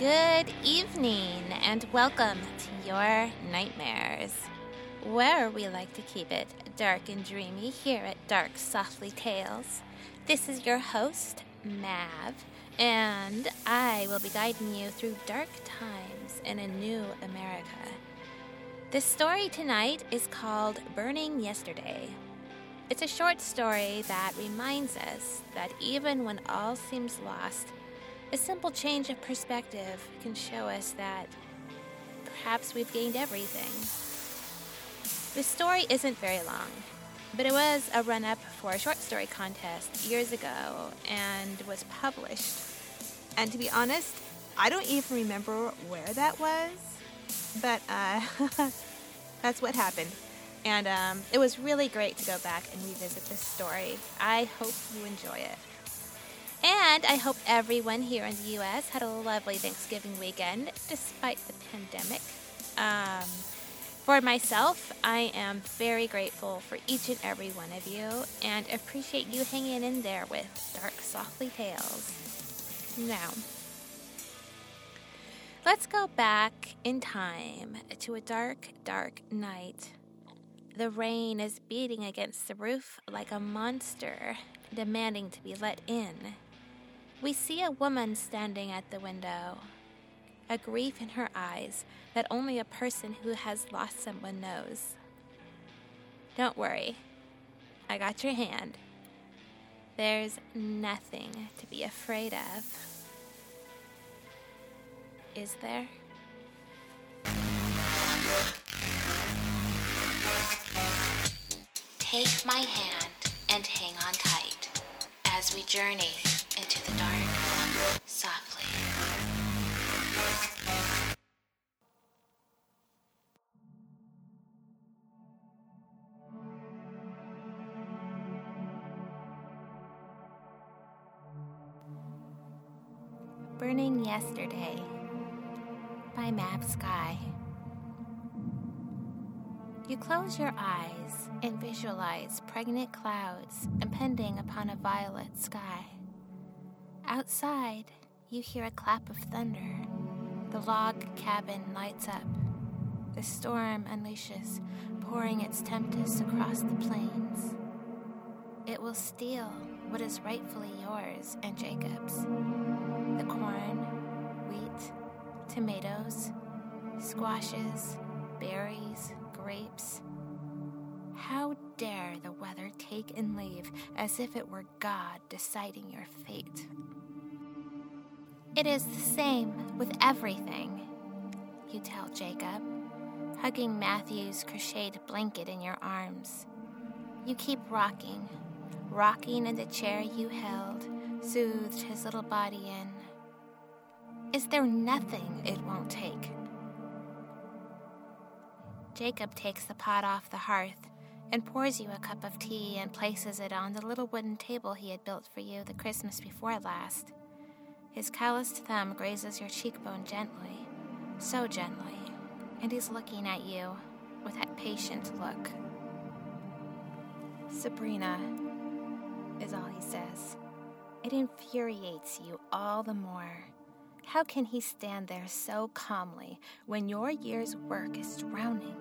Good evening and welcome to your nightmares, where we like to keep it dark and dreamy here at Dark Softly Tales. This is your host, Mav, and I will be guiding you through dark times in a new America. The story tonight is called Burning Yesterday. It's a short story that reminds us that even when all seems lost, a simple change of perspective can show us that perhaps we've gained everything. The story isn't very long, but it was a run up for a short story contest years ago and was published. And to be honest, I don't even remember where that was, but uh, that's what happened. And um, it was really great to go back and revisit this story. I hope you enjoy it. And I hope everyone here in the US had a lovely Thanksgiving weekend despite the pandemic. Um, for myself, I am very grateful for each and every one of you and appreciate you hanging in there with Dark Softly Tales. Now, let's go back in time to a dark, dark night. The rain is beating against the roof like a monster, demanding to be let in. We see a woman standing at the window, a grief in her eyes that only a person who has lost someone knows. Don't worry, I got your hand. There's nothing to be afraid of. Is there? Take my hand and hang on tight as we journey into the dark softly. Burning Yesterday by Mav Skye. You close your eyes and visualize pregnant clouds impending upon a violet sky. Outside, you hear a clap of thunder. The log cabin lights up. The storm unleashes, pouring its tempest across the plains. It will steal what is rightfully yours and Jacob's the corn, wheat, tomatoes, squashes, berries, grapes. How dare the weather take and leave as if it were God deciding your fate? It is the same with everything, you tell Jacob, hugging Matthew's crocheted blanket in your arms. You keep rocking, rocking in the chair you held, soothed his little body in. Is there nothing it won't take? Jacob takes the pot off the hearth and pours you a cup of tea and places it on the little wooden table he had built for you the Christmas before last. His calloused thumb grazes your cheekbone gently, so gently, and he's looking at you with that patient look. Sabrina, is all he says. It infuriates you all the more. How can he stand there so calmly when your year's work is drowning?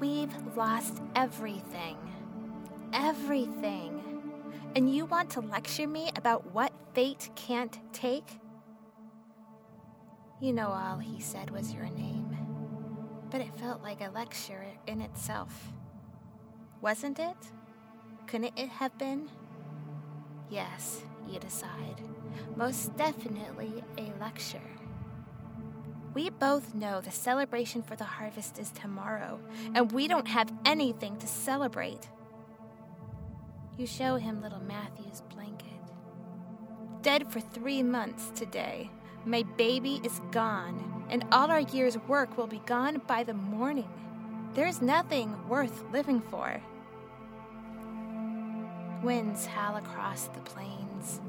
We've lost everything. Everything. And you want to lecture me about what fate can't take? You know, all he said was your name. But it felt like a lecture in itself. Wasn't it? Couldn't it have been? Yes, you decide. Most definitely a lecture. We both know the celebration for the harvest is tomorrow, and we don't have anything to celebrate. You show him little Matthew's blanket. dead for three months today. My baby is gone, and all our year's work will be gone by the morning. There's nothing worth living for. Winds howl across the plains.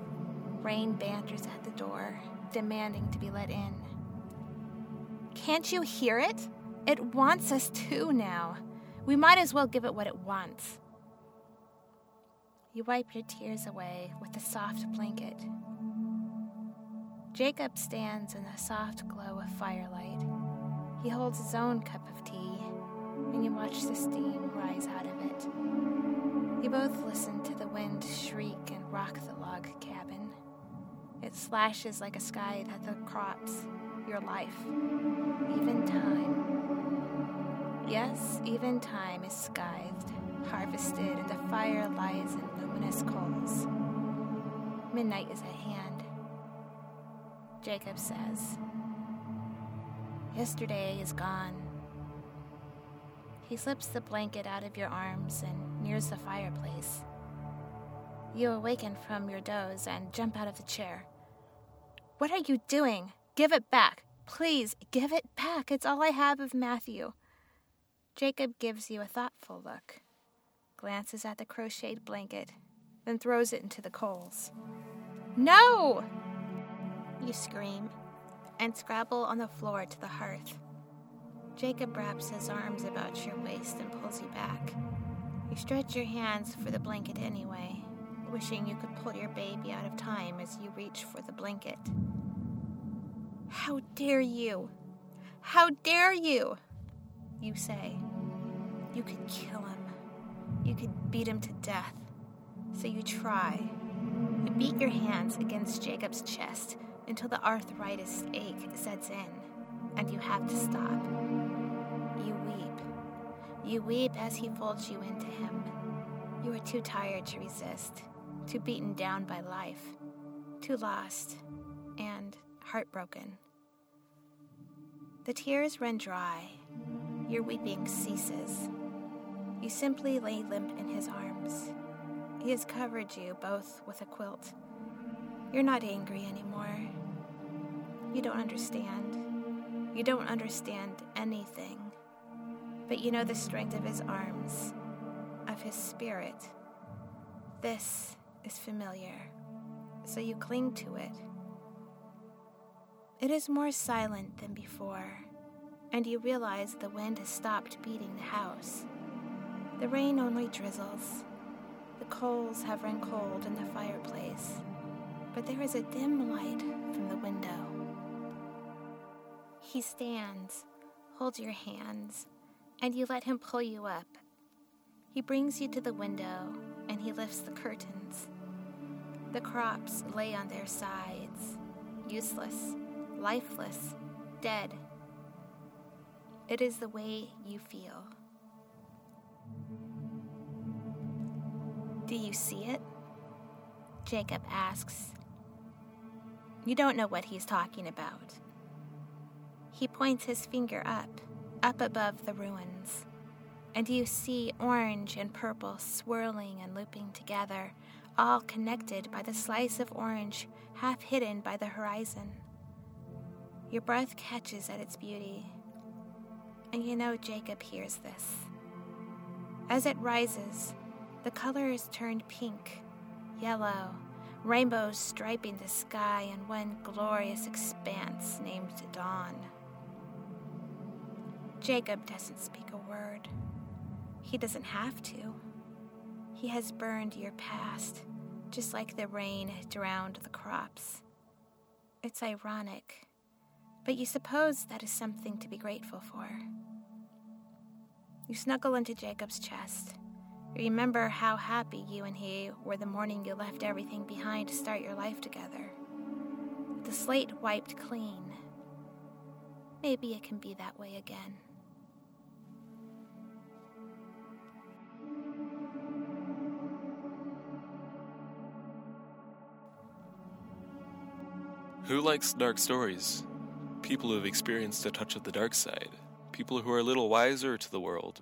Rain banters at the door, demanding to be let in. Can't you hear it? It wants us too now. We might as well give it what it wants. You wipe your tears away with a soft blanket. Jacob stands in the soft glow of firelight. He holds his own cup of tea, and you watch the steam rise out of it. You both listen to the wind shriek and rock the log cabin. It slashes like a scythe at the crops, your life, even time. Yes, even time is scythed, harvested, and the fire lies in luminous coals. Midnight is at hand. Jacob says, Yesterday is gone. He slips the blanket out of your arms and nears the fireplace. You awaken from your doze and jump out of the chair. What are you doing? Give it back. Please, give it back. It's all I have of Matthew. Jacob gives you a thoughtful look, glances at the crocheted blanket, then throws it into the coals. No! You scream and scrabble on the floor to the hearth. Jacob wraps his arms about your waist and pulls you back. You stretch your hands for the blanket anyway, wishing you could pull your baby out of time as you reach for the blanket. How dare you! How dare you! You say. You could kill him. You could beat him to death. So you try. You beat your hands against Jacob's chest until the arthritis ache sets in, and you have to stop. You weep. You weep as he folds you into him. You are too tired to resist, too beaten down by life, too lost, and heartbroken. The tears run dry. Your weeping ceases. You simply lay limp in his arms. He has covered you both with a quilt. You're not angry anymore. You don't understand. You don't understand anything. But you know the strength of his arms, of his spirit. This is familiar, so you cling to it. It is more silent than before, and you realize the wind has stopped beating the house. The rain only drizzles. The coals have run cold in the fireplace, but there is a dim light from the window. He stands, holds your hands, and you let him pull you up. He brings you to the window and he lifts the curtains. The crops lay on their sides, useless, lifeless, dead. It is the way you feel. Do you see it? Jacob asks. You don't know what he's talking about. He points his finger up, up above the ruins, and you see orange and purple swirling and looping together, all connected by the slice of orange half hidden by the horizon. Your breath catches at its beauty, and you know Jacob hears this. As it rises, the colors turned pink, yellow, rainbows striping the sky in one glorious expanse named dawn. Jacob doesn't speak a word. He doesn't have to. He has burned your past, just like the rain drowned the crops. It's ironic but you suppose that is something to be grateful for. You snuggle into Jacob's chest. Remember how happy you and he were the morning you left everything behind to start your life together. The slate wiped clean. Maybe it can be that way again. Who likes dark stories? people who have experienced a touch of the dark side, people who are a little wiser to the world,